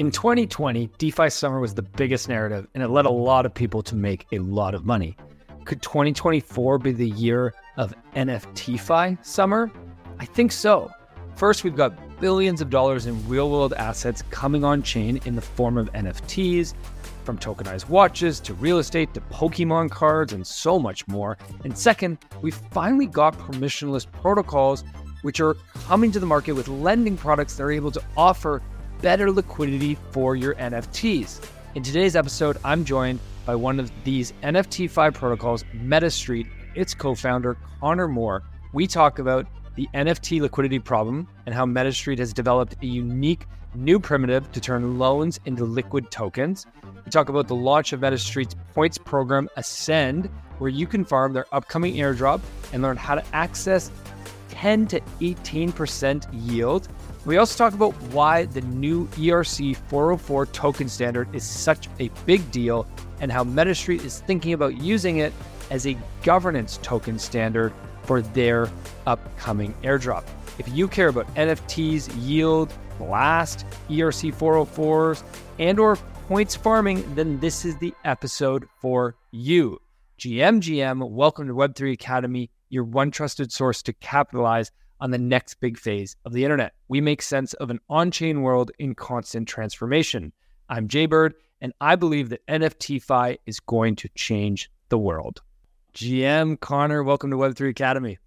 In 2020, DeFi summer was the biggest narrative and it led a lot of people to make a lot of money. Could 2024 be the year of NFTFi summer? I think so. First, we've got billions of dollars in real world assets coming on chain in the form of NFTs, from tokenized watches to real estate to Pokemon cards and so much more. And second, we finally got permissionless protocols which are coming to the market with lending products that are able to offer better liquidity for your NFTs. In today's episode, I'm joined by one of these NFTFi protocols, MetaStreet, its co founder, Conor Moore. We talk about the NFT liquidity problem and how MetaStreet has developed a unique new primitive to turn loans into liquid tokens. We talk about the launch of MetaStreet's points program, Ascend, where you can farm their upcoming airdrop and learn how to access 10 to 18% yield we also talk about why the new ERC 404 token standard is such a big deal and how MetaStreet is thinking about using it as a governance token standard for their upcoming airdrop. If you care about NFTs, yield, blast, ERC 404s, and or points farming, then this is the episode for you. GMGM, welcome to Web3 Academy, your one trusted source to capitalize on the next big phase of the internet. We make sense of an on chain world in constant transformation. I'm Jaybird, and I believe that NFTFi is going to change the world. GM Conor, welcome to Web3 Academy.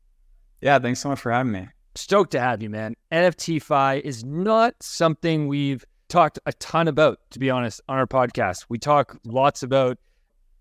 Yeah, thanks so much for having me. Stoked to have you, man. NFTFi is not something we've talked a ton about, to be honest, on our podcast. We talk lots about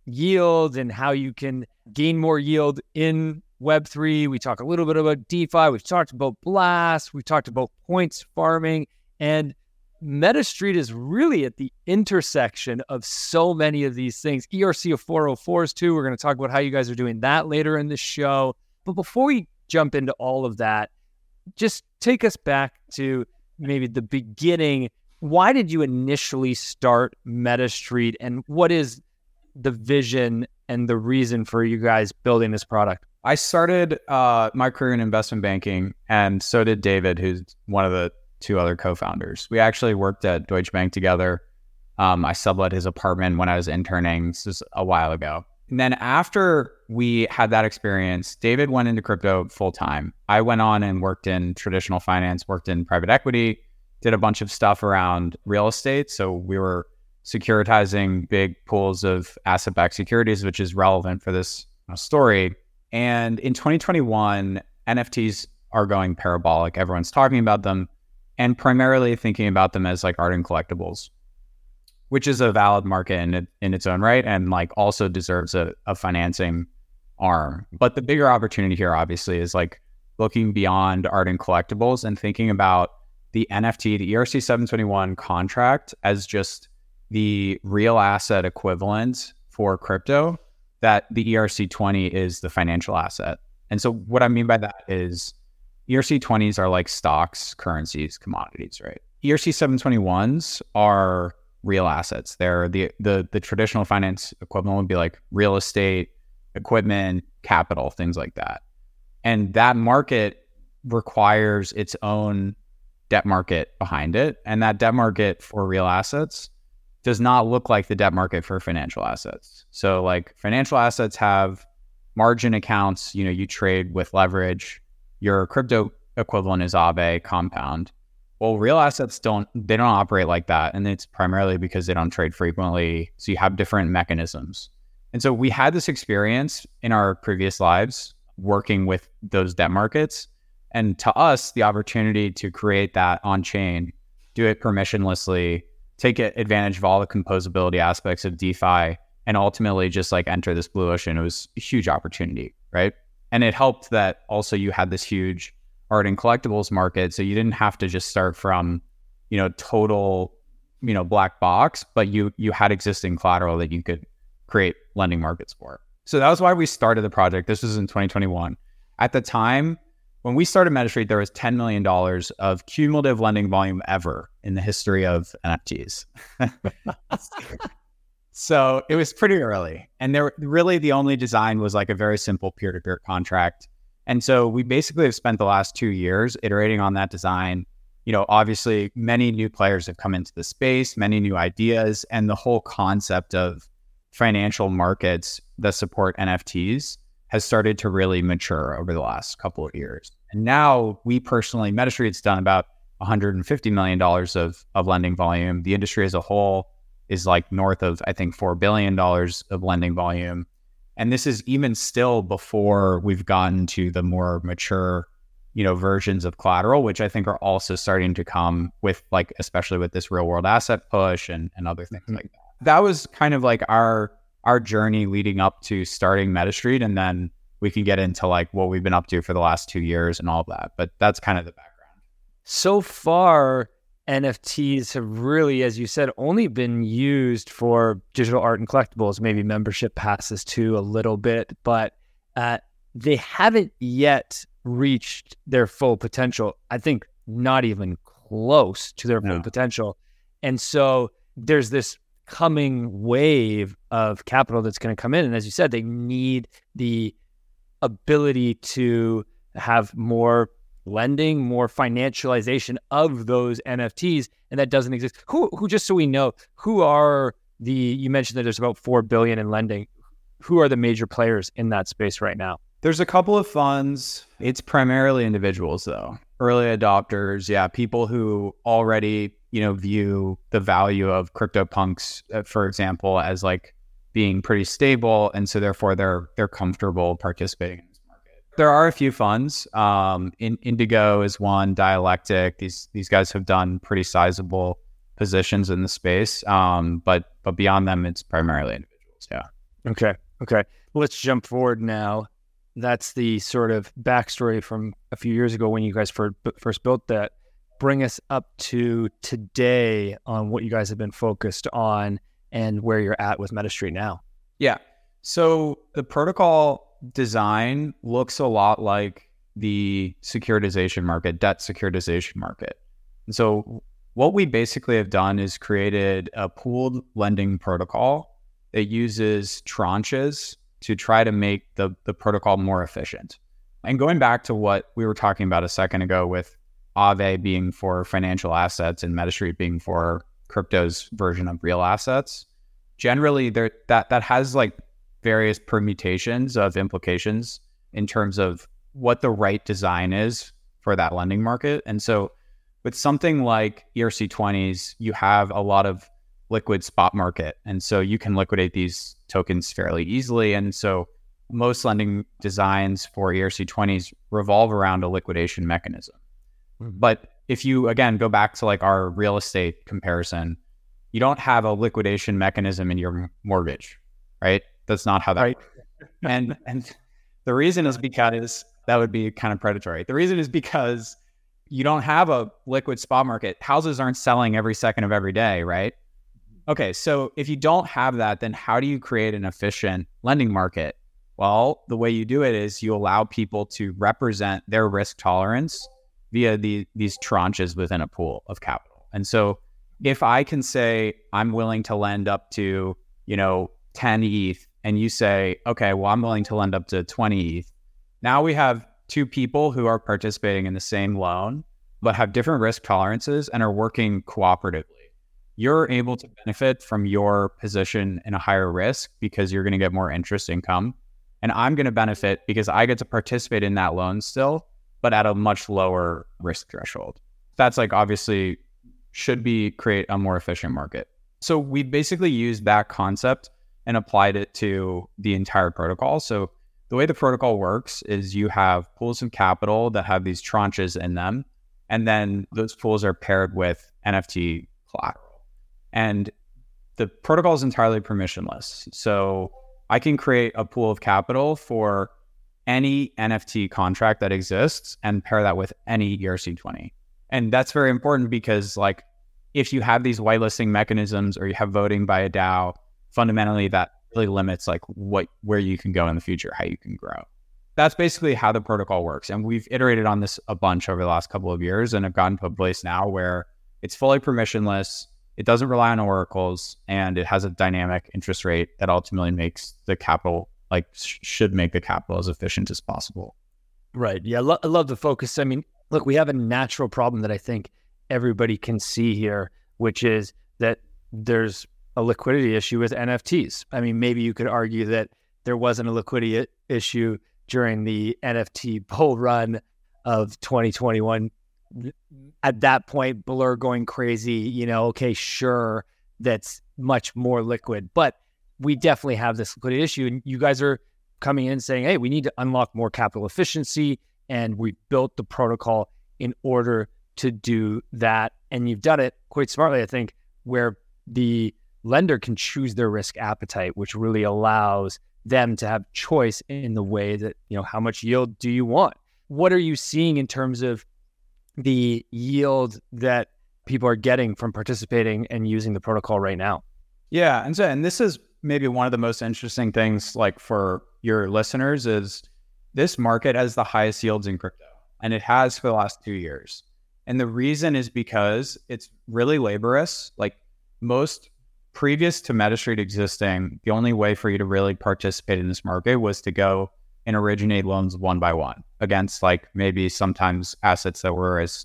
yield and how you can gain more yield in Web3. We talk a little bit about DeFi. We've talked about Blast. We've talked about points farming. And MetaStreet is really at the intersection of so many of these things. ERC of 404s, too. We're going to talk about how you guys are doing that later in the show. But before we jump into all of that, just take us back to maybe the beginning. Why did you initially start MetaStreet and what is the vision and the reason for you guys building this product? I started uh, my career in investment banking, and so did David, who's one of the two other co-founders. We actually worked at Deutsche Bank together. Um, I sublet his apartment when I was interning. This was a while ago. And then after we had that experience, David went into crypto full time. I went on and worked in traditional finance, worked in private equity, did a bunch of stuff around real estate. So we were securitizing big pools of asset backed securities, which is relevant for this story. And in 2021, NFTs are going parabolic. Everyone's talking about them and primarily thinking about them as like art and collectibles, which is a valid market in, in its own right and like also deserves a, a financing arm. But the bigger opportunity here, obviously, is like looking beyond art and collectibles and thinking about the NFT, the ERC 721 contract as just the real asset equivalent for crypto that the ERC20 is the financial asset. And so what I mean by that is ERC20s are like stocks, currencies, commodities, right? ERC 721s are real assets. They're the the the traditional finance equivalent would be like real estate, equipment, capital, things like that. And that market requires its own debt market behind it. And that debt market for real assets does not look like the debt market for financial assets. So like financial assets have margin accounts, you know, you trade with leverage. Your crypto equivalent is Aave Compound. Well, real assets don't they don't operate like that. And it's primarily because they don't trade frequently. So you have different mechanisms. And so we had this experience in our previous lives working with those debt markets. And to us, the opportunity to create that on chain, do it permissionlessly, take advantage of all the composability aspects of DeFi and ultimately just like enter this blue ocean. It was a huge opportunity, right? And it helped that also you had this huge art and collectibles market. So you didn't have to just start from, you know, total, you know, black box, but you you had existing collateral that you could create lending markets for. So that was why we started the project. This was in 2021. At the time, when we started MetaStreet, there was $10 million of cumulative lending volume ever in the history of NFTs. so it was pretty early. And there really the only design was like a very simple peer-to-peer contract. And so we basically have spent the last two years iterating on that design, you know, obviously many new players have come into the space, many new ideas, and the whole concept of financial markets that support NFTs has started to really mature over the last couple of years. And now we personally, MetaStreet's done about $150 million of, of lending volume. The industry as a whole is like north of, I think, $4 billion of lending volume. And this is even still before we've gotten to the more mature, you know, versions of collateral, which I think are also starting to come with like, especially with this real world asset push and, and other things mm-hmm. like that. That was kind of like our our journey leading up to starting MetaStreet, and then we can get into like what we've been up to for the last two years and all of that. But that's kind of the background. So far, NFTs have really, as you said, only been used for digital art and collectibles, maybe membership passes too, a little bit, but uh, they haven't yet reached their full potential. I think not even close to their no. full potential. And so there's this coming wave of capital that's going to come in. And as you said, they need the ability to have more lending, more financialization of those NFTs, and that doesn't exist. Who, who, just so we know, who are the? You mentioned that there's about four billion in lending. Who are the major players in that space right now? There's a couple of funds. It's primarily individuals, though. Early adopters, yeah, people who already you know, view the value of CryptoPunks, uh, for example, as like being pretty stable, and so therefore they're they're comfortable participating in this market. There are a few funds. Um, in, Indigo is one. Dialectic. These these guys have done pretty sizable positions in the space. Um, but but beyond them, it's primarily individuals. Yeah. Okay. Okay. Let's jump forward now. That's the sort of backstory from a few years ago when you guys first built that bring us up to today on what you guys have been focused on and where you're at with MetaStreet now. Yeah. So the protocol design looks a lot like the securitization market, debt securitization market. And so what we basically have done is created a pooled lending protocol that uses tranches to try to make the, the protocol more efficient. And going back to what we were talking about a second ago with Aave being for financial assets and MetaStreet being for crypto's version of real assets. Generally, there that that has like various permutations of implications in terms of what the right design is for that lending market. And so with something like ERC20s, you have a lot of liquid spot market. And so you can liquidate these tokens fairly easily. And so most lending designs for ERC20s revolve around a liquidation mechanism. Mm-hmm. But if you again go back to like our real estate comparison, you don't have a liquidation mechanism in your mortgage, right? That's not how that right. works. and and the reason is because that would be kind of predatory. The reason is because you don't have a liquid spot market. Houses aren't selling every second of every day, right? Okay, so if you don't have that, then how do you create an efficient lending market? Well, the way you do it is you allow people to represent their risk tolerance via the, these tranches within a pool of capital. And so if I can say I'm willing to lend up to, you know, 10 ETH and you say, okay, well, I'm willing to lend up to 20 ETH. Now we have two people who are participating in the same loan, but have different risk tolerances and are working cooperatively. You're able to benefit from your position in a higher risk because you're going to get more interest income. And I'm going to benefit because I get to participate in that loan still but at a much lower risk threshold. That's like obviously should be create a more efficient market. So we basically used that concept and applied it to the entire protocol. So the way the protocol works is you have pools of capital that have these tranches in them, and then those pools are paired with NFT collateral. And the protocol is entirely permissionless. So I can create a pool of capital for any NFT contract that exists and pair that with any ERC20. And that's very important because, like, if you have these whitelisting mechanisms or you have voting by a DAO, fundamentally that really limits like what where you can go in the future, how you can grow. That's basically how the protocol works. And we've iterated on this a bunch over the last couple of years and have gotten to a place now where it's fully permissionless, it doesn't rely on oracles, and it has a dynamic interest rate that ultimately makes the capital like sh- should make the capital as efficient as possible. Right. Yeah. Lo- I love the focus. I mean, look, we have a natural problem that I think everybody can see here, which is that there's a liquidity issue with NFTs. I mean, maybe you could argue that there wasn't a liquidity issue during the NFT bull run of 2021. At that point, Blur going crazy, you know, okay, sure, that's much more liquid, but we definitely have this liquidity issue. And you guys are coming in saying, hey, we need to unlock more capital efficiency. And we built the protocol in order to do that. And you've done it quite smartly, I think, where the lender can choose their risk appetite, which really allows them to have choice in the way that, you know, how much yield do you want? What are you seeing in terms of the yield that people are getting from participating and using the protocol right now? Yeah. And so, and this is maybe one of the most interesting things like for your listeners is this market has the highest yields in crypto and it has for the last two years. And the reason is because it's really laborious. Like most previous to MetaStreet existing, the only way for you to really participate in this market was to go and originate loans one by one against like maybe sometimes assets that were as,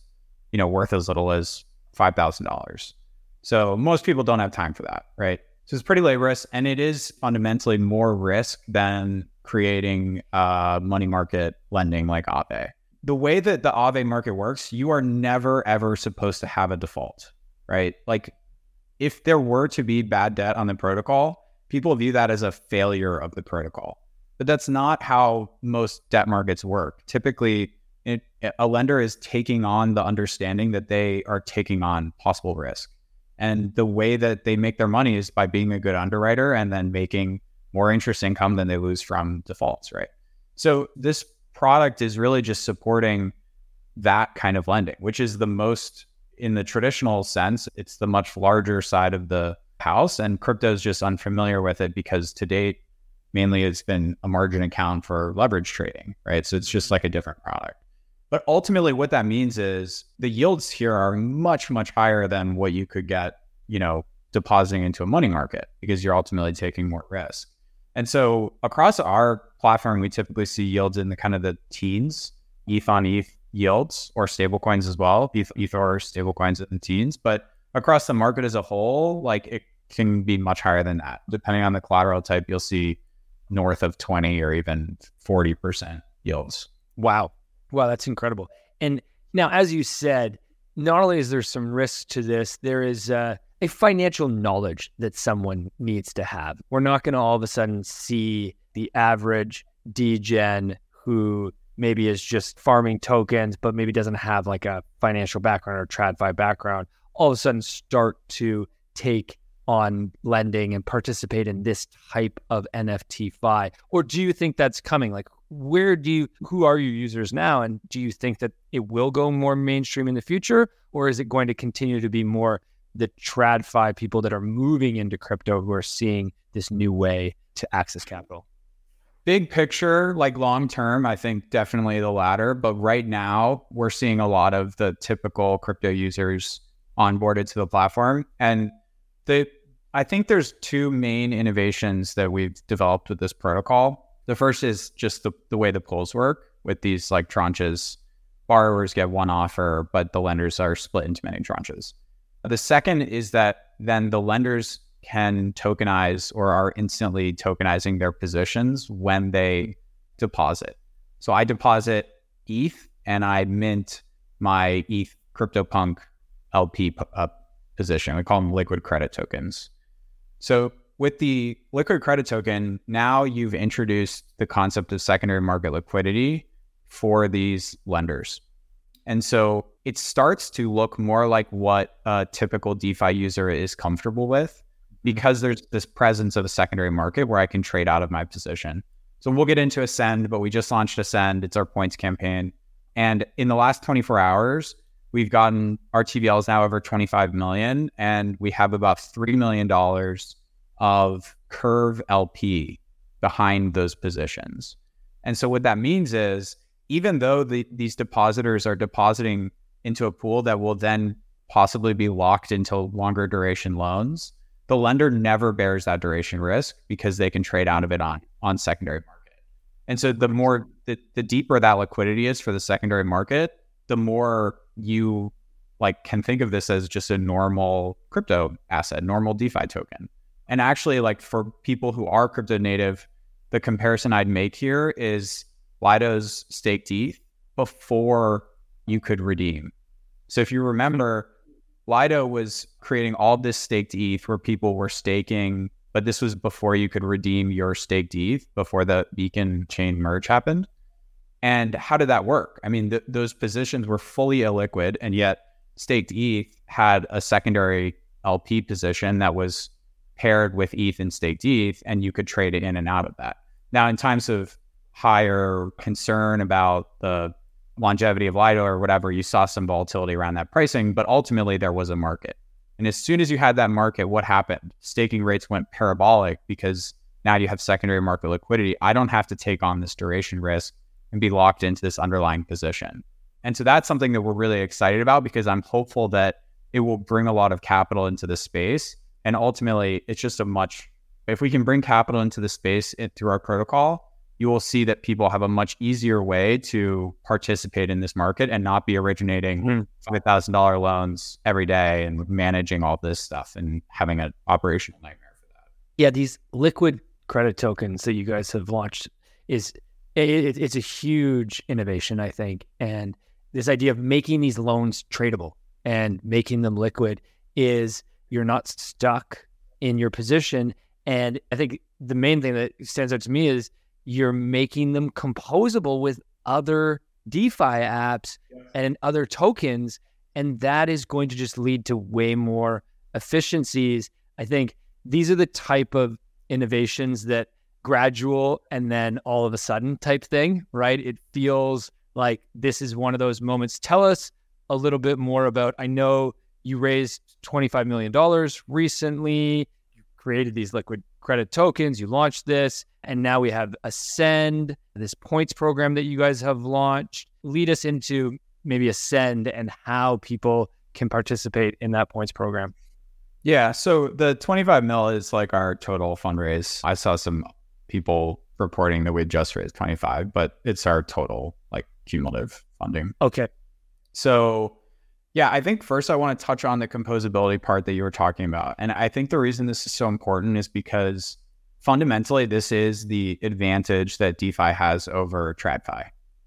you know, worth as little as $5,000. So most people don't have time for that, right? So it's pretty laborious and it is fundamentally more risk than creating uh, money market lending like Aave. The way that the Aave market works, you are never ever supposed to have a default, right? Like if there were to be bad debt on the protocol, people view that as a failure of the protocol. But that's not how most debt markets work. Typically, it, a lender is taking on the understanding that they are taking on possible risk. And the way that they make their money is by being a good underwriter and then making more interest income than they lose from defaults, right? So this product is really just supporting that kind of lending, which is the most in the traditional sense, it's the much larger side of the house. And crypto is just unfamiliar with it because to date, mainly it's been a margin account for leverage trading, right? So it's just like a different product. But ultimately, what that means is the yields here are much, much higher than what you could get, you know, depositing into a money market because you're ultimately taking more risk. And so across our platform, we typically see yields in the kind of the teens, ETH on ETH yields or stablecoins as well, ETH, Ether stablecoins in the teens. But across the market as a whole, like it can be much higher than that. Depending on the collateral type, you'll see north of 20 or even 40% yields. Wow. Wow, that's incredible. And now, as you said, not only is there some risk to this, there is uh, a financial knowledge that someone needs to have. We're not going to all of a sudden see the average degen who maybe is just farming tokens, but maybe doesn't have like a financial background or TradFi background, all of a sudden start to take on lending and participate in this type of NFT fi? Or do you think that's coming? Like, where do you, who are your users now? And do you think that it will go more mainstream in the future? Or is it going to continue to be more the TradFi people that are moving into crypto who are seeing this new way to access capital? Big picture, like long term, I think definitely the latter. But right now, we're seeing a lot of the typical crypto users onboarded to the platform. And the I think there's two main innovations that we've developed with this protocol. The first is just the, the way the pools work with these like tranches. Borrowers get one offer, but the lenders are split into many tranches. The second is that then the lenders can tokenize or are instantly tokenizing their positions when they deposit. So I deposit ETH and I mint my ETH CryptoPunk LP uh, position. We call them liquid credit tokens. So with the liquid credit token, now you've introduced the concept of secondary market liquidity for these lenders. And so it starts to look more like what a typical DeFi user is comfortable with mm-hmm. because there's this presence of a secondary market where I can trade out of my position. So we'll get into Ascend, but we just launched Ascend. It's our points campaign. And in the last 24 hours, we've gotten our TVL is now over 25 million, and we have about $3 million of Curve LP behind those positions. And so what that means is even though the, these depositors are depositing into a pool that will then possibly be locked into longer duration loans, the lender never bears that duration risk because they can trade out of it on on secondary market. And so the more the, the deeper that liquidity is for the secondary market, the more you like can think of this as just a normal crypto asset, normal DeFi token. And actually, like for people who are crypto native, the comparison I'd make here is Lido's staked ETH before you could redeem. So if you remember, Lido was creating all this staked ETH where people were staking, but this was before you could redeem your staked ETH, before the Beacon chain merge happened. And how did that work? I mean, th- those positions were fully illiquid, and yet staked ETH had a secondary LP position that was paired with ETH and staked ETH, and you could trade it in and out of that. Now, in times of higher concern about the longevity of Lido or whatever, you saw some volatility around that pricing, but ultimately there was a market. And as soon as you had that market, what happened? Staking rates went parabolic because now you have secondary market liquidity. I don't have to take on this duration risk and be locked into this underlying position. And so that's something that we're really excited about because I'm hopeful that it will bring a lot of capital into the space. And ultimately, it's just a much, if we can bring capital into the space through our protocol, you will see that people have a much easier way to participate in this market and not be originating mm-hmm. $5,000 loans every day and managing all this stuff and having an operational nightmare for that. Yeah, these liquid credit tokens that you guys have launched is it, it's a huge innovation, I think. And this idea of making these loans tradable and making them liquid is you're not stuck in your position. And I think the main thing that stands out to me is you're making them composable with other DeFi apps yes. and other tokens. And that is going to just lead to way more efficiencies. I think these are the type of innovations that gradual and then all of a sudden type thing, right? It feels like this is one of those moments. Tell us a little bit more about. I know you raised $25 million recently, you created these liquid credit tokens, you launched this, and now we have Ascend, this points program that you guys have launched. Lead us into maybe Ascend and how people can participate in that points program. Yeah, so the 25 mil is like our total fundraise. I saw some people reporting that we just raised 25, but it's our total like cumulative funding. Okay. So, yeah, I think first I want to touch on the composability part that you were talking about. And I think the reason this is so important is because fundamentally, this is the advantage that DeFi has over TradFi.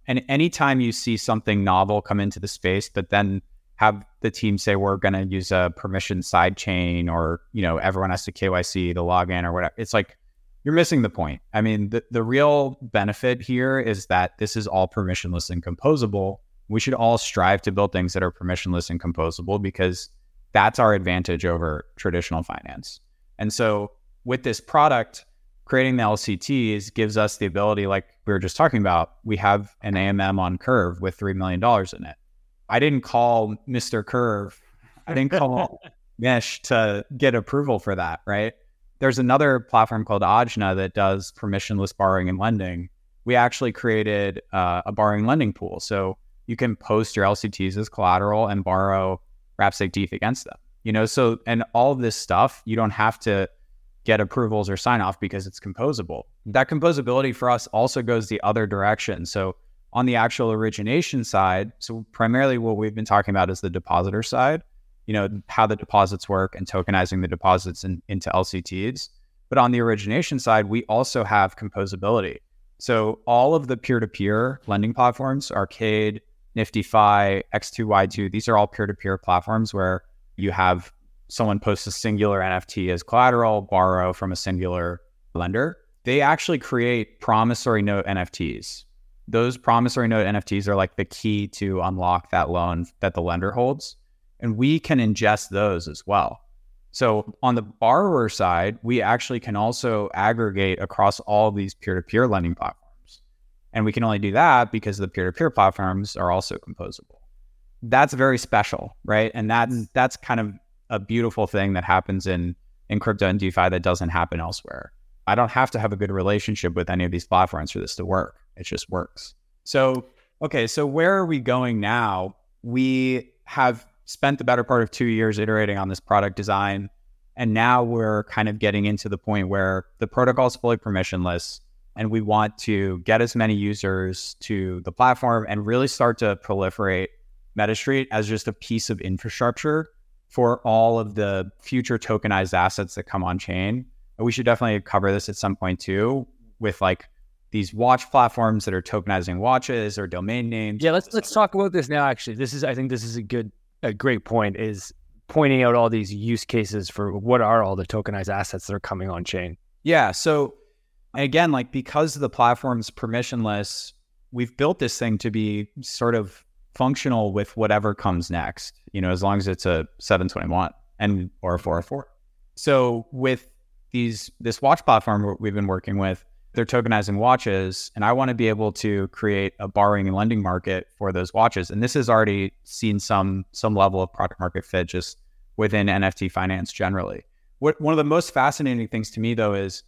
And anytime you see something novel come into the space, but then have the team say we're going to use a permission side chain or you know everyone has to KYC the login or whatever, it's like you're missing the point. I mean, the, the real benefit here is that this is all permissionless and composable. We should all strive to build things that are permissionless and composable because that's our advantage over traditional finance. And so with this product, creating the LCTs gives us the ability, like we were just talking about, we have an AMM on Curve with $3 million in it. I didn't call Mr. Curve, I didn't call Mesh to get approval for that, right? There's another platform called Ajna that does permissionless borrowing and lending. We actually created uh, a borrowing lending pool. So you can post your LCTs as collateral and borrow Rapsec ETH against them. You know, so and all this stuff, you don't have to get approvals or sign off because it's composable. That composability for us also goes the other direction. So on the actual origination side, so primarily what we've been talking about is the depositor side you know, how the deposits work and tokenizing the deposits in, into LCTs. But on the origination side, we also have composability. So all of the peer-to-peer lending platforms, Arcade, NFTfi, X2Y2, these are all peer-to-peer platforms where you have someone post a singular NFT as collateral, borrow from a singular lender. They actually create promissory note NFTs. Those promissory note NFTs are like the key to unlock that loan that the lender holds and we can ingest those as well. So on the borrower side, we actually can also aggregate across all these peer-to-peer lending platforms. And we can only do that because the peer-to-peer platforms are also composable. That's very special, right? And that's mm. that's kind of a beautiful thing that happens in in crypto and DeFi that doesn't happen elsewhere. I don't have to have a good relationship with any of these platforms for this to work. It just works. So, okay, so where are we going now? We have spent the better part of two years iterating on this product design. And now we're kind of getting into the point where the protocol is fully permissionless and we want to get as many users to the platform and really start to proliferate MetaStreet as just a piece of infrastructure for all of the future tokenized assets that come on chain. And we should definitely cover this at some point too, with like these watch platforms that are tokenizing watches or domain names. Yeah, let's let's talk about this now. Actually, this is I think this is a good a great point. Is pointing out all these use cases for what are all the tokenized assets that are coming on chain. Yeah. So again, like because the platform's permissionless, we've built this thing to be sort of functional with whatever comes next, you know, as long as it's a 721 and or a 404. So with these this watch platform we've been working with, they're tokenizing watches and I want to be able to create a borrowing and lending market for those watches. And this has already seen some some level of product market fit just within NFT finance generally. What one of the most fascinating things to me though is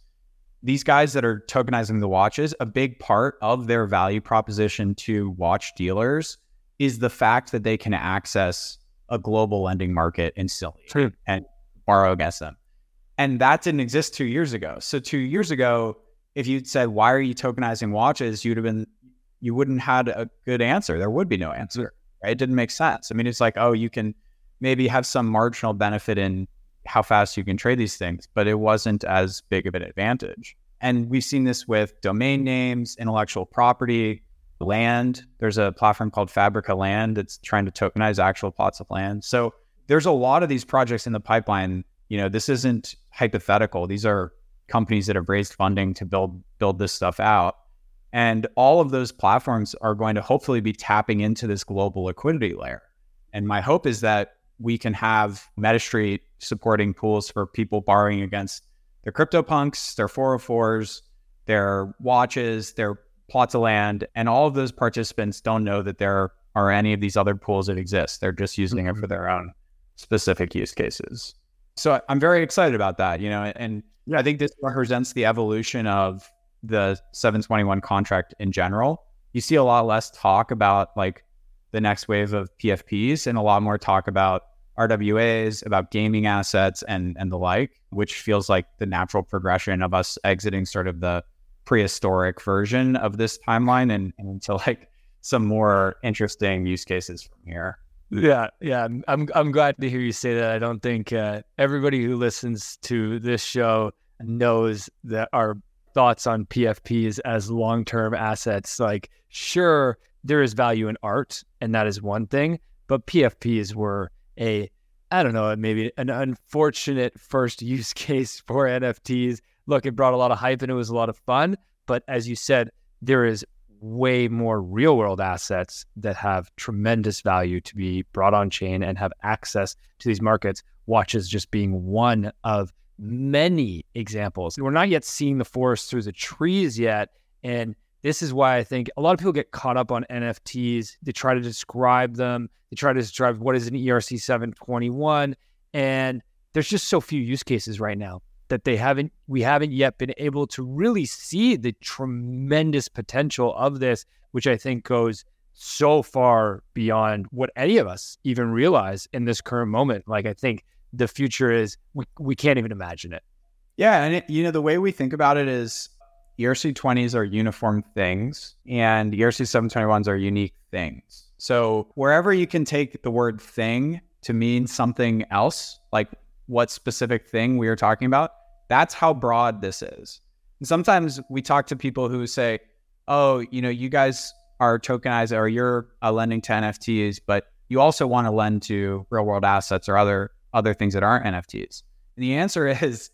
these guys that are tokenizing the watches, a big part of their value proposition to watch dealers is the fact that they can access a global lending market instantly True. and borrow against them. And that didn't exist two years ago. So two years ago, if you'd said, why are you tokenizing watches? You'd have been, you wouldn't had a good answer. There would be no answer. Right? It didn't make sense. I mean, it's like, oh, you can maybe have some marginal benefit in how fast you can trade these things, but it wasn't as big of an advantage. And we've seen this with domain names, intellectual property, land. There's a platform called Fabrica Land that's trying to tokenize actual plots of land. So there's a lot of these projects in the pipeline. You know, this isn't hypothetical. These are companies that have raised funding to build build this stuff out. And all of those platforms are going to hopefully be tapping into this global liquidity layer. And my hope is that we can have MetaStreet supporting pools for people borrowing against their CryptoPunks, their 404s, their watches, their plots of land, and all of those participants don't know that there are any of these other pools that exist. They're just using mm-hmm. it for their own specific use cases. So I'm very excited about that, you know, and yeah. I think this represents the evolution of the 721 contract in general. You see a lot less talk about like the next wave of PFPs and a lot more talk about RWAs, about gaming assets and and the like, which feels like the natural progression of us exiting sort of the prehistoric version of this timeline and, and into like some more interesting use cases from here. Yeah, yeah, I'm I'm glad to hear you say that. I don't think uh, everybody who listens to this show knows that our thoughts on PFPs as long-term assets. Like, sure, there is value in art, and that is one thing, but PFPs were a I don't know, maybe an unfortunate first use case for NFTs. Look, it brought a lot of hype and it was a lot of fun, but as you said, there is way more real world assets that have tremendous value to be brought on chain and have access to these markets. Watches just being one of many examples. We're not yet seeing the forest through the trees yet. And this is why I think a lot of people get caught up on NFTs. They try to describe them, they try to describe what is an ERC 721. And there's just so few use cases right now that they haven't we haven't yet been able to really see the tremendous potential of this which i think goes so far beyond what any of us even realize in this current moment like i think the future is we, we can't even imagine it yeah and it, you know the way we think about it is erc 20s are uniform things and erc 721s are unique things so wherever you can take the word thing to mean something else like what specific thing we are talking about. That's how broad this is. And sometimes we talk to people who say, oh, you know, you guys are tokenized or you're uh, lending to NFTs, but you also want to lend to real world assets or other other things that aren't NFTs. And the answer is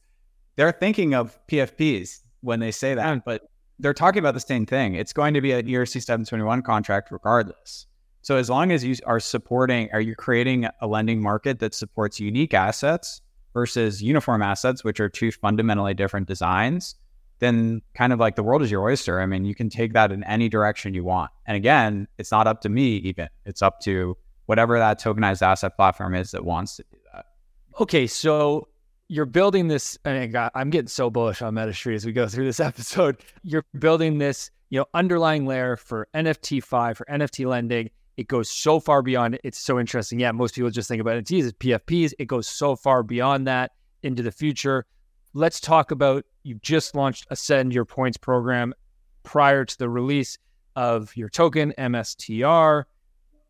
they're thinking of PFPs when they say that, but they're talking about the same thing. It's going to be an ERC 721 contract regardless. So as long as you are supporting, are you creating a lending market that supports unique assets versus uniform assets, which are two fundamentally different designs, then kind of like the world is your oyster. I mean, you can take that in any direction you want. And again, it's not up to me even. It's up to whatever that tokenized asset platform is that wants to do that. Okay, so you're building this. I And I'm getting so bullish on MetaStreet as we go through this episode. You're building this, you know, underlying layer for NFTFi for NFT lending it goes so far beyond. It's so interesting. Yeah, most people just think about NFTs as PFPs. It goes so far beyond that into the future. Let's talk about you've just launched Ascend Your Points program prior to the release of your token, MSTR.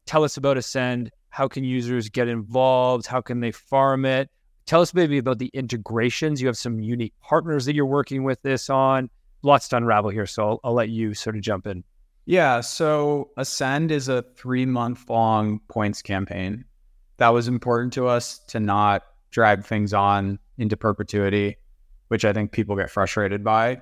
tell us about Ascend. How can users get involved? How can they farm it? Tell us maybe about the integrations. You have some unique partners that you're working with this on. Lots to unravel here. So I'll, I'll let you sort of jump in. Yeah. So Ascend is a three month long points campaign. That was important to us to not drag things on into perpetuity, which I think people get frustrated by.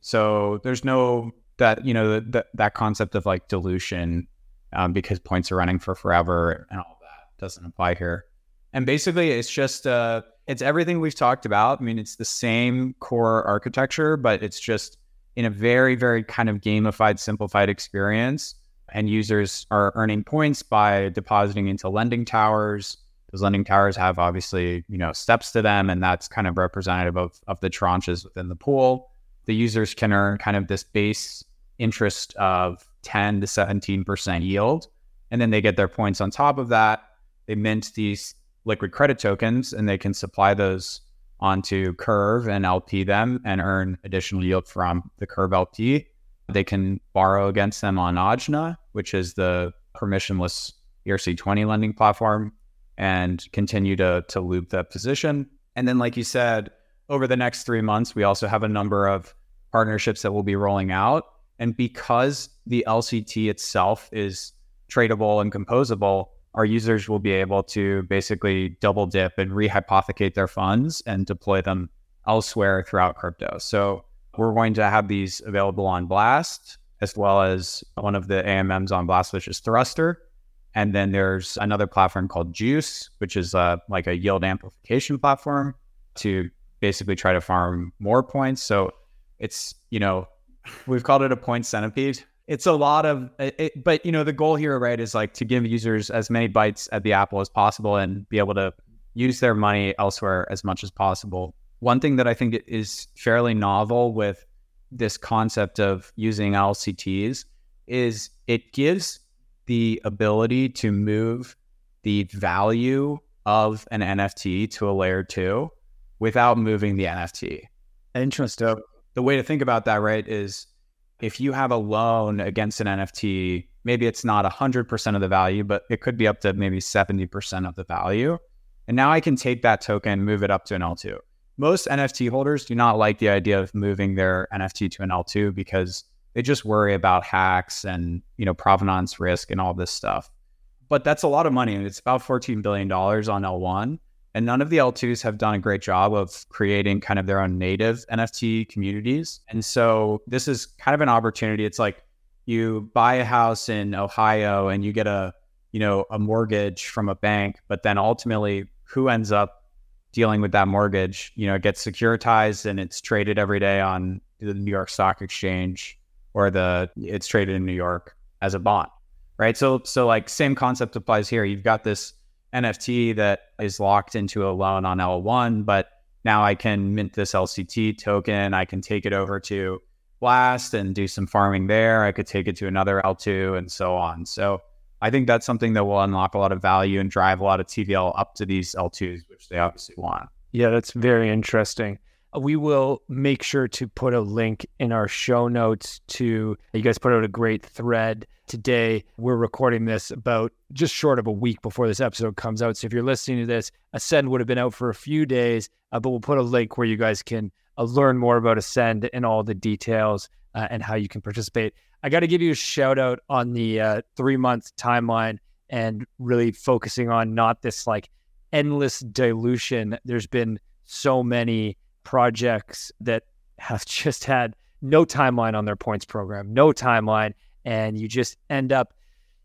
So there's no that you know that that concept of like dilution um, because points are running for forever and all that doesn't apply here. And basically, it's just uh, it's everything we've talked about. I mean, it's the same core architecture, but it's just in a very very kind of gamified, simplified experience. And users are earning points by depositing into lending towers. Those lending towers have obviously you know steps to them, and that's kind of representative of of the tranches within the pool. The users can earn kind of this base interest of 10 to 17% yield. And then they get their points on top of that. They mint these liquid credit tokens and they can supply those onto Curve and LP them and earn additional yield from the Curve LP. They can borrow against them on Ajna, which is the permissionless ERC20 lending platform, and continue to, to loop that position. And then, like you said, over the next three months, we also have a number of partnerships that we'll be rolling out and because the LCT itself is tradable and composable, our users will be able to basically double dip and rehypothecate their funds and deploy them elsewhere throughout crypto. So we're going to have these available on Blast, as well as one of the AMMs on Blast, which is Thruster. And then there's another platform called Juice, which is uh, like a yield amplification platform to basically try to farm more points. So it's, you know, We've called it a point centipede. It's a lot of, uh, it, but you know, the goal here, right, is like to give users as many bites at the apple as possible and be able to use their money elsewhere as much as possible. One thing that I think is fairly novel with this concept of using LCTs is it gives the ability to move the value of an NFT to a layer two without moving the NFT. Interesting the way to think about that, right, is if you have a loan against an NFT, maybe it's not 100% of the value, but it could be up to maybe 70% of the value. And now I can take that token, move it up to an L2. Most NFT holders do not like the idea of moving their NFT to an L2 because they just worry about hacks and, you know, provenance risk and all this stuff. But that's a lot of money. And it's about $14 billion on L1. And none of the L2s have done a great job of creating kind of their own native NFT communities. And so this is kind of an opportunity. It's like you buy a house in Ohio and you get a, you know, a mortgage from a bank, but then ultimately who ends up dealing with that mortgage? You know, it gets securitized and it's traded every day on the New York Stock Exchange or the it's traded in New York as a bond. Right. So so like same concept applies here. You've got this NFT that is locked into a loan on L1, but now I can mint this LCT token. I can take it over to Blast and do some farming there. I could take it to another L2 and so on. So I think that's something that will unlock a lot of value and drive a lot of TVL up to these L2s, which they obviously want. Yeah, that's very interesting. We will make sure to put a link in our show notes to you guys put out a great thread today. We're recording this about just short of a week before this episode comes out. So if you're listening to this, Ascend would have been out for a few days, uh, but we'll put a link where you guys can uh, learn more about Ascend and all the details uh, and how you can participate. I got to give you a shout out on the uh, three month timeline and really focusing on not this like endless dilution. There's been so many projects that have just had no timeline on their points program, no timeline, and you just end up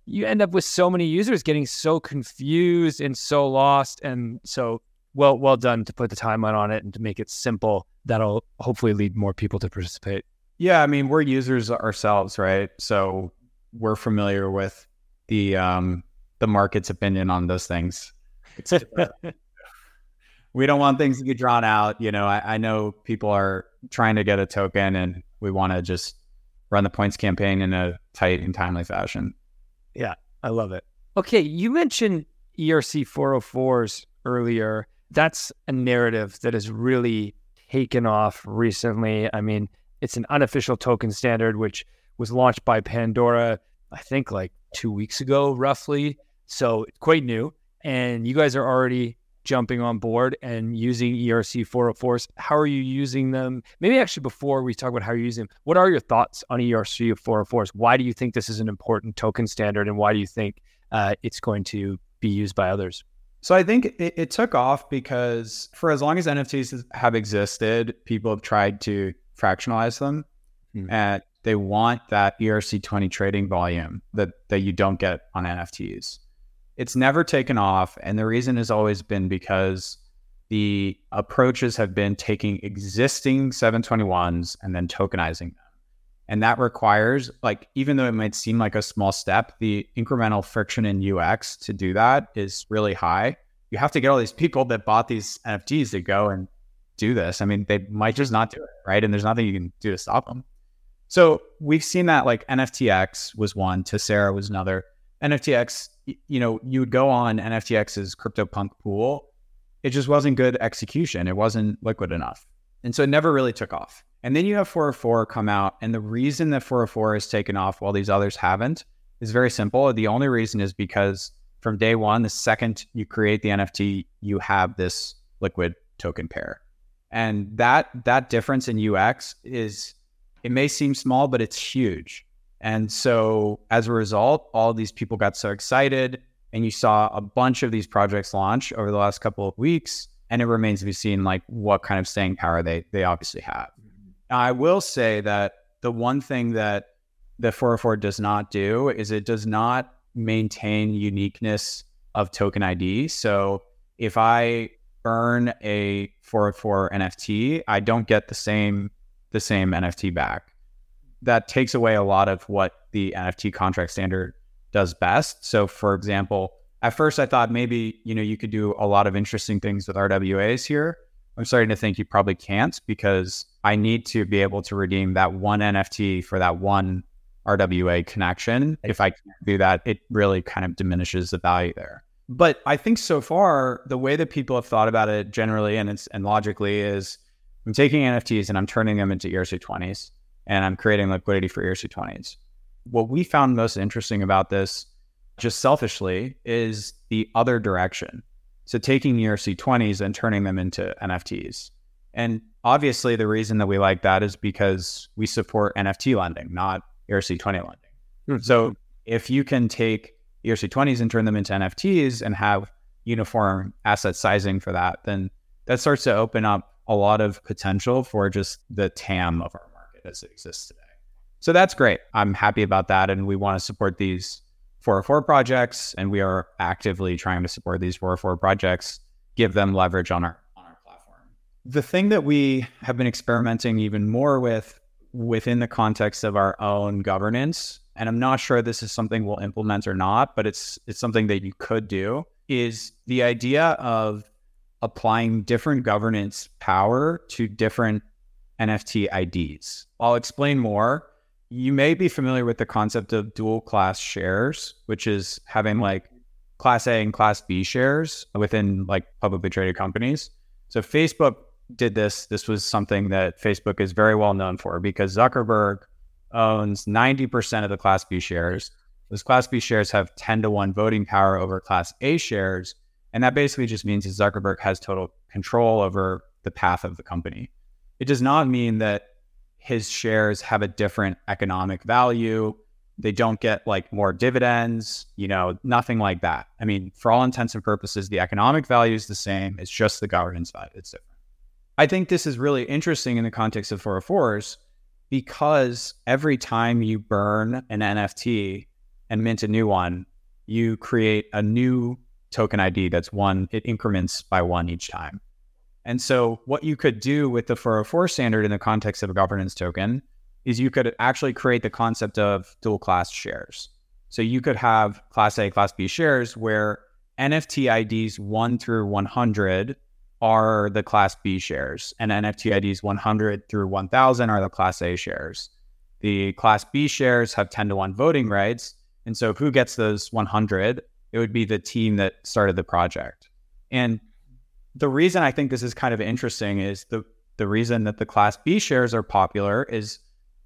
you end up with so many users getting so confused and so lost and so well well done to put the timeline on it and to make it simple. That'll hopefully lead more people to participate. Yeah i mean we're users ourselves right? So we're familiar with the um the market's opinion on those things we don't want things to get drawn out. You know, I, I know people are trying to get a token and we want to just run the points campaign in a tight and timely fashion. Yeah, I love it. Okay, you mentioned ERC 404s earlier. That's a narrative that has really taken off recently. I mean, it's an unofficial token standard which was launched by Pandora I think like two weeks ago, roughly. So quite new. And you guys are already jumping on board and using ERC 404s. How are you using them? Maybe actually before we talk about how you're using them, what are your thoughts on ERC 404s? Why do you think this is an important token standard and why do you think uh, it's going to be used by others? So I think it, it, took off because for as long as NFTs have existed, people have tried to fractionalize them, hmm. and they want that ERC20 trading volume that that you don't get on NFTs. It's never taken off, and the reason has always been because the approaches have been taking existing 721s and then tokenizing them. And that requires, like, even though it might seem like a small step, the incremental friction in UX to do that is really high. You have to get all these people that bought these NFTs to go and do this. I mean, they might just not do it, right? And there's nothing you can do to stop them. So we've seen that like NFTX was one, Tessera was another. NFTX, you know, you would go on NFTX's CryptoPunk pool. It just wasn't good execution. It wasn't liquid enough. And so it never really took off. And then you have 404 come out. And the reason that 404 has taken off while these others haven't is very simple. The only reason is because from day one, the second you create the NFT, you have this liquid token pair. And that that difference in UX is it may seem small, but it's huge. And so as a result, all these people got so excited and you saw a bunch of these projects launch over the last couple of weeks. And it remains to be seen like what kind of staying power they they obviously have. Mm-hmm. I will say that the one thing that the 404 does not do is it does not maintain uniqueness of token ID. So if I burn a 404 NFT, I don't get the same the same NFT back. That takes away a lot of what the NFT contract standard does best. So for example, at first I thought maybe, you know, you could do a lot of interesting things with RWAs here. I'm starting to think you probably can't because I need to be able to redeem that one NFT for that one RWA connection. If I can't do that, it really kind of diminishes the value there. But I think so far, the way that people have thought about it generally and it's and logically is I'm taking NFTs and I'm turning them into ERC20s and I'm creating liquidity for ERC20s. What we found most interesting about this, just selfishly, is the other direction. So taking ERC20s and turning them into NFTs. And obviously, the reason that we like that is because we support NFT lending, not ERC20 lending. Mm-hmm. So if you can take ERC20s and turn them into NFTs and have uniform asset sizing for that, then that starts to open up a lot of potential for just the TAM of our as it exists today. So that's great. I'm happy about that. And we want to support these 404 projects, and we are actively trying to support these 404 projects, give them leverage on our on our platform. The thing that we have been experimenting even more with within the context of our own governance, and I'm not sure this is something we'll implement or not, but it's it's something that you could do, is the idea of applying different governance power to different NFT IDs. I'll explain more. You may be familiar with the concept of dual class shares, which is having like class A and class B shares within like publicly traded companies. So Facebook did this. This was something that Facebook is very well known for because Zuckerberg owns 90% of the class B shares. Those class B shares have 10 to 1 voting power over class A shares. And that basically just means that Zuckerberg has total control over the path of the company. It does not mean that his shares have a different economic value. They don't get like more dividends, you know, nothing like that. I mean, for all intents and purposes, the economic value is the same. It's just the governance value that's different. I think this is really interesting in the context of 404s because every time you burn an NFT and mint a new one, you create a new token ID that's one, it increments by one each time. And so, what you could do with the 404 standard in the context of a governance token is you could actually create the concept of dual class shares. So, you could have class A, class B shares where NFT IDs 1 through 100 are the class B shares, and NFT IDs 100 through 1000 are the class A shares. The class B shares have 10 to 1 voting rights. And so, who gets those 100 it would be the team that started the project. And the reason I think this is kind of interesting is the the reason that the class B shares are popular is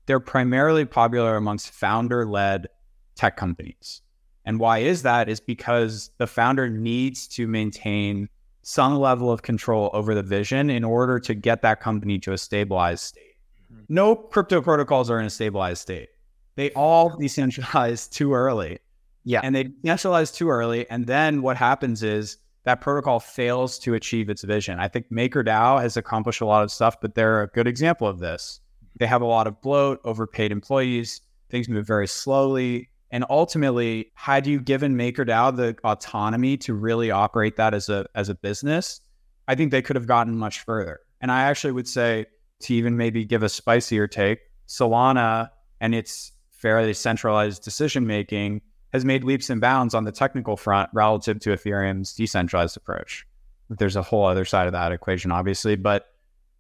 they're primarily popular amongst founder led tech companies. And why is that? Is because the founder needs to maintain some level of control over the vision in order to get that company to a stabilized state. Mm-hmm. No crypto protocols are in a stabilized state. They all decentralize too early. Yeah. And they decentralize too early. And then what happens is that protocol fails to achieve its vision. I think MakerDAO has accomplished a lot of stuff, but they're a good example of this. They have a lot of bloat, overpaid employees, things move very slowly. And ultimately, had you given MakerDAO the autonomy to really operate that as a as a business, I think they could have gotten much further. And I actually would say to even maybe give a spicier take, Solana and its fairly centralized decision making has made leaps and bounds on the technical front relative to Ethereum's decentralized approach. There's a whole other side of that equation, obviously, but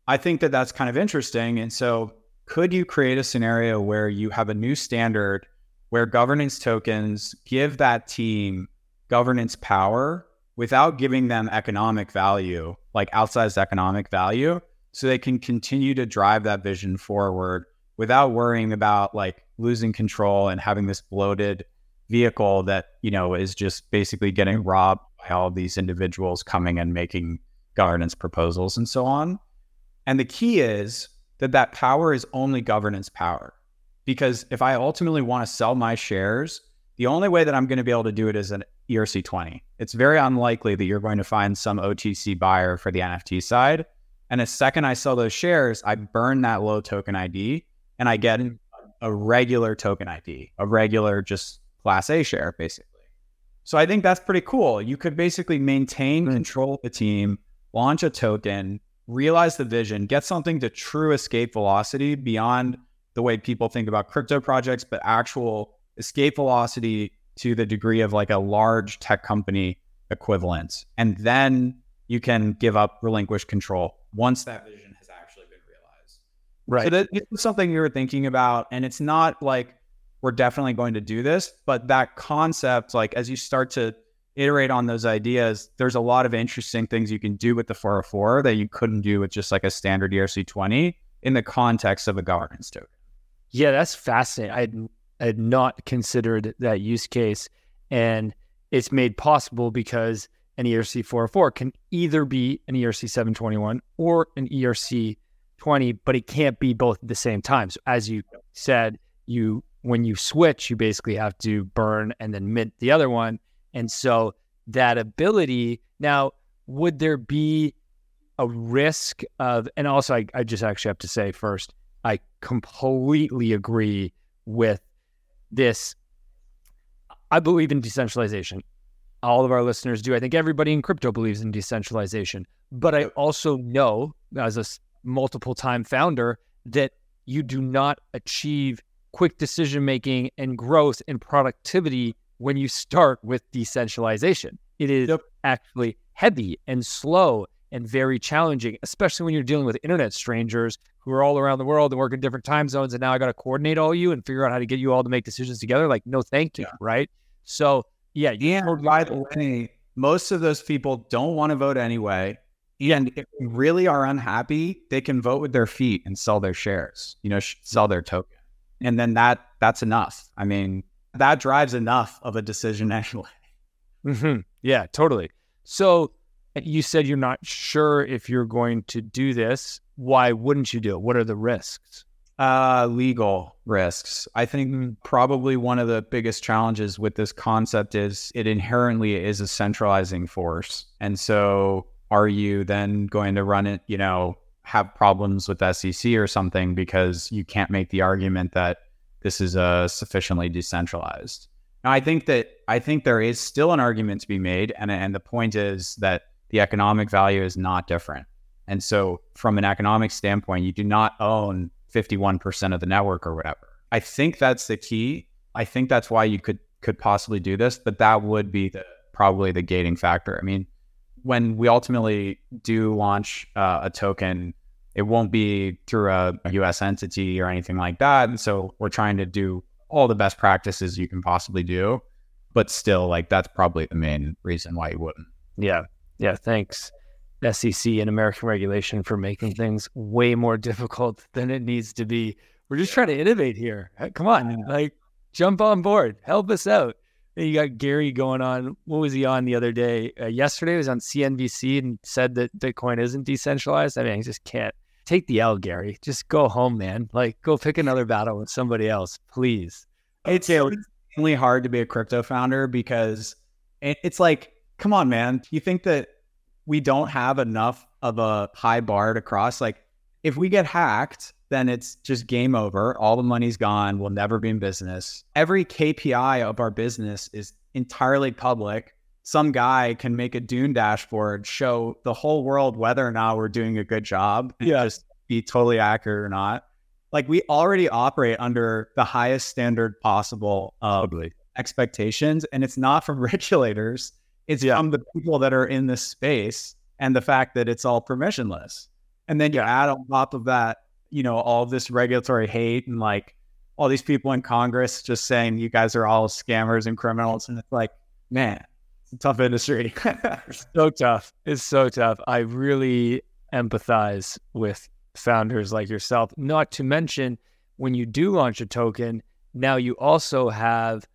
I think that that's kind of interesting. And so, could you create a scenario where you have a new standard where governance tokens give that team governance power without giving them economic value, like outsized economic value, so they can continue to drive that vision forward without worrying about like losing control and having this bloated vehicle that you know is just basically getting robbed by all these individuals coming and making governance proposals and so on. And the key is that that power is only governance power. Because if i ultimately want to sell my shares the only way that i'm going to be able to do it is an erc20 it's very unlikely that you're going to find some otc buyer for the nft side. And the second i sell those shares i burn that low token id and i get a regular token id a regular just Class A share, basically. So I think that's pretty cool. You could basically maintain hmm. control of the team, launch a token, realize the vision, get something to true escape velocity beyond the way people think about crypto projects, but actual escape velocity to the degree of like a large tech company equivalent. And then you can give up, relinquish control once that vision has actually been realized. Right. So that is something you're thinking about. And it's not like we're definitely going to do this. But that concept, like as you start to iterate on those ideas, there's a lot of interesting things you can do with the 404 that you couldn't do with just like a standard ERC20 in the context of a governance token. Yeah, that's fascinating. I had, not considered that use case. And it's made possible because an ERC 404 can either be an ERC 721 or an ERC 20, but it can't be both at the same time. So, as you said, you when you switch, you basically have to burn and then mint the other one. And so that ability now, would there be a risk of, and also I, I just actually have to say first, I completely agree with this. I believe in decentralization. All of our listeners do. I think everybody in crypto believes in decentralization. But I also know, as a multiple time founder, that you do not achieve quick decision making and growth and productivity when you start with decentralization. It is yep. actually heavy and slow and very challenging, especially when you're dealing with internet strangers who are all around the world and work in different time zones. And now I got to coordinate all you and figure out how to get you all to make decisions together. Like, no, thank you. Yeah. Right. So, yeah. Yeah. By the way, most of those people don't want to vote anyway. And if they really are unhappy, they can vote with their feet and sell their shares, you know, sell their token and then that that's enough. I mean, that drives enough of a decision anyway. Mm-hmm. Yeah, totally. So you said you're not sure if you're going to do this. Why wouldn't you do it? What are the risks? Uh, legal risks. I think probably one of the biggest challenges with this concept is it inherently is a centralizing force. And so are you then going to run it, you know, have problems with SEC or something because you can't make the argument that this is uh, sufficiently decentralized. Now, I think that I think there is still an argument to be made, and and the point is that the economic value is not different. And so, from an economic standpoint, you do not own 51% of the network or whatever. I think that's the key. I think that's why you could could possibly do this, but that would be the probably the gating factor. I mean, when we ultimately do launch uh, a token, it won't be through a, US entity or anything like that. And so we're trying to do all the best practices you can possibly do. But still, like that's probably the main reason why you wouldn't. Yeah. Yeah. Thanks. SEC and American regulation for making things way more difficult than it needs to be. We're just trying to innovate here. Come on. Like, jump on board, help us out. You got Gary going on. What was he on the other day? Uh, yesterday he was on CNBC and said that Bitcoin isn't decentralized. I mean, I just can't take the L, Gary. Just go home, man. Like, go pick another battle with somebody else, please. It's really hard to be a crypto founder because it's like, come on, man. You think that we don't have enough of a high bar to cross? Like, if we get hacked, then it's just game over. All the money's gone. We'll never be in business. Every KPI of our business is entirely public. Some guy can make a Dune dashboard, show the whole world whether or not we're doing a good job, yeah. just be totally accurate or not. Like we already operate under the highest standard possible of Totally. expectations, and it's not from regulators. It's Yeah. from the people that are in this space and the fact that it's all permissionless. And then you add on top of that, you know, all this regulatory hate and like all these people in Congress just saying you guys are all scammers and criminals. And it's like, man, it's a tough industry. so tough. It's so tough. I really empathize with founders like yourself. Not to mention, when you do launch a token, now you also have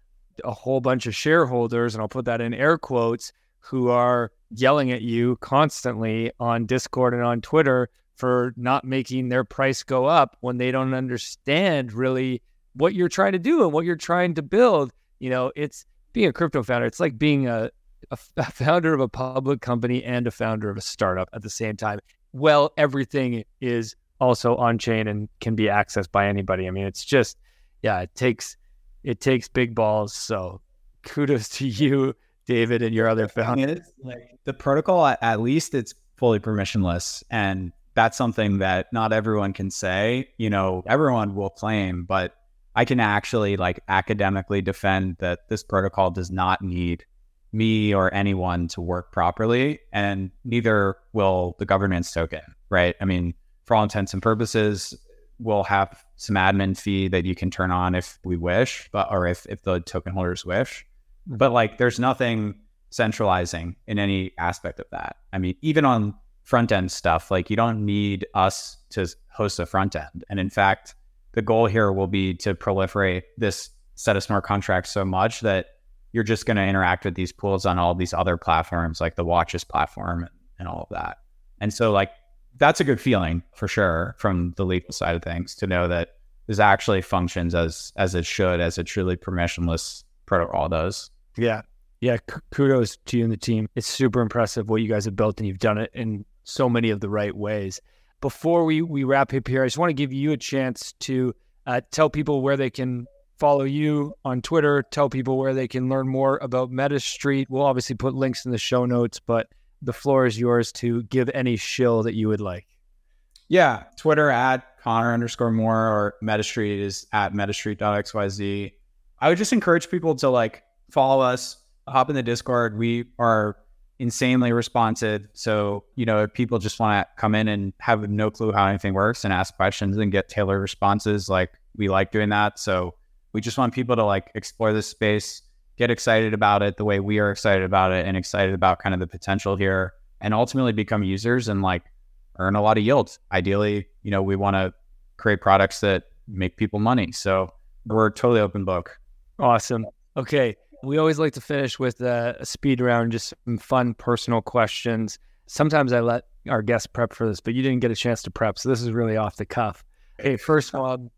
a whole bunch of shareholders, and I'll put that in air quotes, who are yelling at you constantly on Discord and on Twitter for not making their price go up when they don't understand really what you're trying to do and what you're trying to build. You know, it's being a crypto founder, it's like being a a, a founder of a public company and a founder of a startup at the same time. Well, everything is also on chain and can be accessed by anybody. I mean, it's just, yeah, it takes it takes big balls. So kudos to you, David, and your other founders. Like the protocol, at, at least it's fully permissionless. And that's something that not everyone can say. You know, everyone will claim, but I can actually like academically defend that this protocol does not need me or anyone to work properly, and neither will the governance token, right? I mean, for all intents and purposes, we'll have some admin fee that you can turn on if we wish, but or if if the token holders wish. But like, there's nothing centralizing in any aspect of that. I mean, even on front end stuff, like you don't need us to host a front end. And in fact, the goal here will be to proliferate this set of smart contracts so much that you're just going to interact with these pools on all these other platforms like the watches platform and all of that and so like that's a good feeling for sure from the legal side of things to know that this actually functions as as it should as a truly permissionless protocol does Yeah. Yeah. k- Kudos to you and the team. It's super impressive what you guys have built, and you've done it in so many of the right ways. Before we, we wrap up here, I just want to give you a chance to uh, tell people where they can follow you on Twitter, tell people where they can learn moore about MetaStreet. We'll obviously put links in the show notes, but the floor is yours to give any shill that you would like. yeah twitter at conor underscore more or metastreet is at metastreet.xyz i would just encourage people to like follow us hop in the discord we are insanely responsive so you know if people just want to come in and have no clue how anything works and ask questions and get tailored responses like we like doing that so we just want people to like explore this space get excited about it the way we are excited about it and excited about kind of the potential here and ultimately become users and like earn a lot of yield. Ideally, you know, we want to create products that make people money. So we're totally open book. Awesome. Okay. We always like to finish with a, speed round, just some fun personal questions. Sometimes I let our guests prep for this, but you didn't get a chance to prep. So this is really off the cuff. Okay. First one,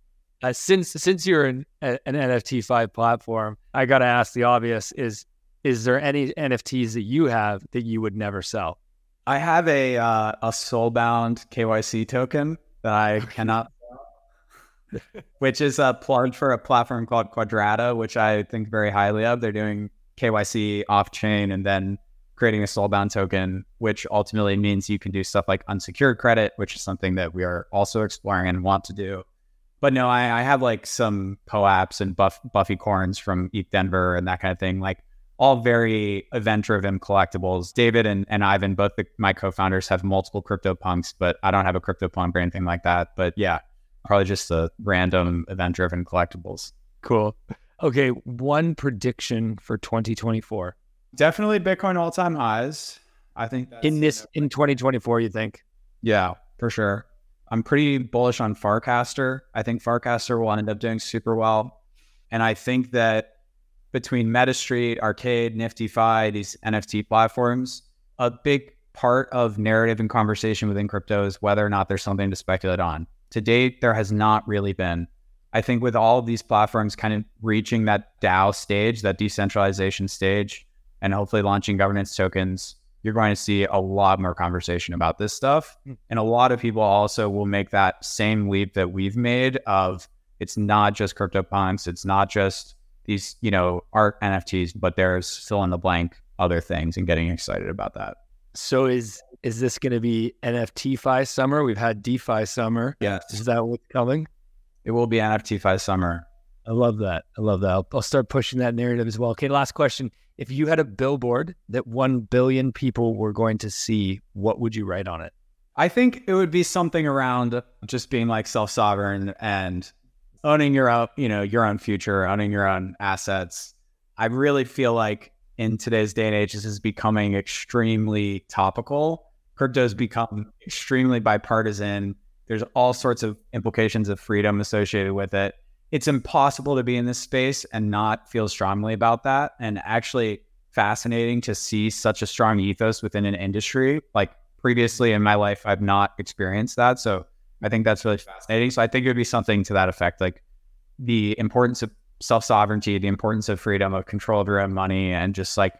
uh, since since you're an, an NFTfi platform, I got to ask the obvious: is is there any NFTs that you have that you would never sell? I have a uh, a soulbound KYC token that I cannot, which is a plug for a platform called Quadrata, which I think very highly of. They're doing KYC off chain and then creating a soulbound token, which ultimately means you can do stuff like unsecured credit, which is something that we are also exploring and want to do. But no, I, I have like some POAPs and buff, Bufficorns from ETH Denver and that kind of thing. Like all very event driven collectibles. David and, and Ivan, both the, my co founders, have multiple crypto punks, but I don't have a crypto punk or anything like that. But yeah, probably just the random event driven collectibles. Cool. Okay. One prediction for 2024 Definitely Bitcoin all time highs. I think that's, in this in 2024. You think? Yeah, for sure. I'm pretty bullish on Farcaster. I think Farcaster will end up doing super well. And I think that between MetaStreet, Arcade, NFTfi, these NFT platforms, a big part of narrative and conversation within crypto is whether or not there's something to speculate on. To date, there has not really been. I think with all of these platforms kind of reaching that DAO stage, that decentralization stage, and hopefully launching governance tokens, you're going to see a lot more conversation about this stuff. Hmm. And a lot of people also will make that same leap that we've made of it's not just CryptoPunks, it's not just these, you know, art NFTs, but there's fill in the blank other things and getting excited about that. So is is this going to be NFTfi summer? We've had DeFi summer. Yes. Is that what's coming? It will be NFTfi summer. I love that. I love that. I'll, I'll start pushing that narrative as well. Okay, last question. If you had a billboard that 1 billion people were going to see, what would you write on it? I think it would be something around just being like self-sovereign and owning your own, you know, your own future, owning your own assets. I really feel like in today's day and age, this is becoming extremely topical. Crypto has become extremely bipartisan. There's all sorts of implications of freedom associated with it. It's impossible to be in this space and not feel strongly about that. And actually, fascinating to see such a strong ethos within an industry. Like previously in my life, I've not experienced that. So I think that's really fascinating. So I think it would be something to that effect, like the importance of self sovereignty, the importance of freedom, of control of your own money, and just like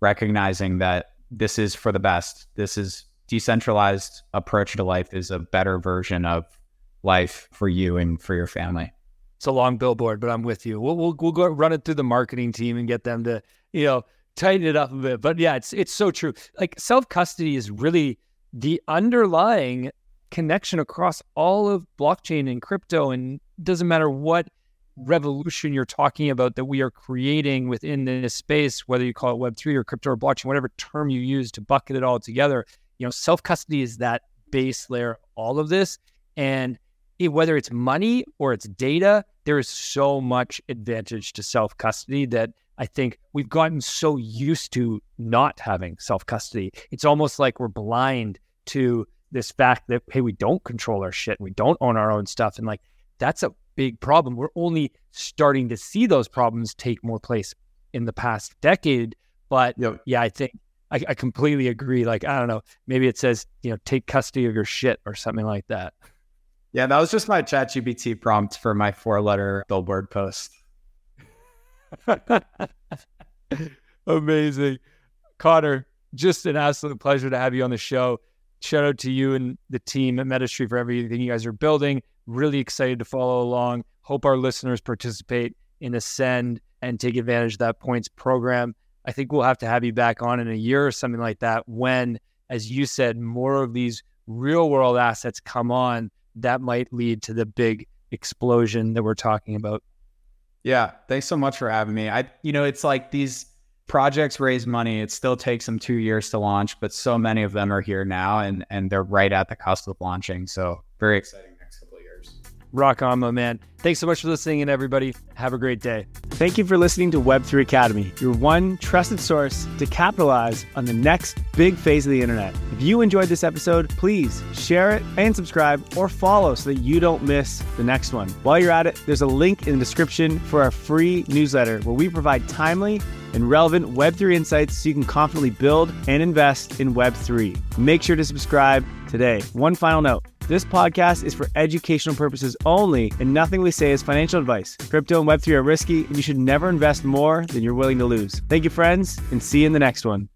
recognizing that this is for the best. This is decentralized approach to life is a better version of life for you and for your family. It's a long billboard, but I'm with you. We'll we'll, we'll go run it through the marketing team and get them to you know tighten it up a bit. But yeah, it's it's so true. Like self custody is really the underlying connection across all of blockchain and crypto, and doesn't matter what revolution you're talking about that we are creating within this space, whether you call it Web3 or crypto or blockchain, whatever term you use to bucket it all together, you know, self custody is that base layer, all of this. And it, whether it's money or it's data, there is so much advantage to self custody that I think we've gotten so used to not having self custody. It's almost like we're blind to this fact that, hey, we don't control our shit, we don't own our own stuff. And like, that's a big problem. We're only starting to see those problems take more place in the past decade. But yep. yeah, I think I, I, completely agree. Like, I don't know, maybe it says, you know, take custody of your shit or something like that. Yeah, that was just my chat ChatGPT prompt for my four letter billboard post. Amazing. Conor, just an absolute pleasure to have you on the show. Shout out to you and the team at MetaStreet for everything you guys are building. Really excited to follow along. Hope our listeners participate in Ascend and take advantage of that points program. I think we'll have to have you back on in a year or something like that when, as you said, more of these real world assets come on that might lead to the big explosion that we're talking about. Yeah, thanks so much for having me. I you know, it's like these projects raise money. It still takes them 2 years to launch, but so many of them are here now and and they're right at the cusp of launching. So, very exciting. Rock on, my man. Thanks so much for listening, and everybody, have a great day. Thank you for listening to Web3 Academy, your one trusted source to capitalize on the next big phase of the internet. If you enjoyed this episode, please share it and subscribe or follow so that you don't miss the next one. While you're at it, there's a link in the description for our free newsletter where we provide timely and relevant Web3 insights so you can confidently build and invest in Web3. Make sure to subscribe today. One final note. This podcast is for educational purposes only, and nothing we say is financial advice. Crypto and Web3 are risky, and you should never invest more than you're willing to lose. Thank you, friends, and see you in the next one.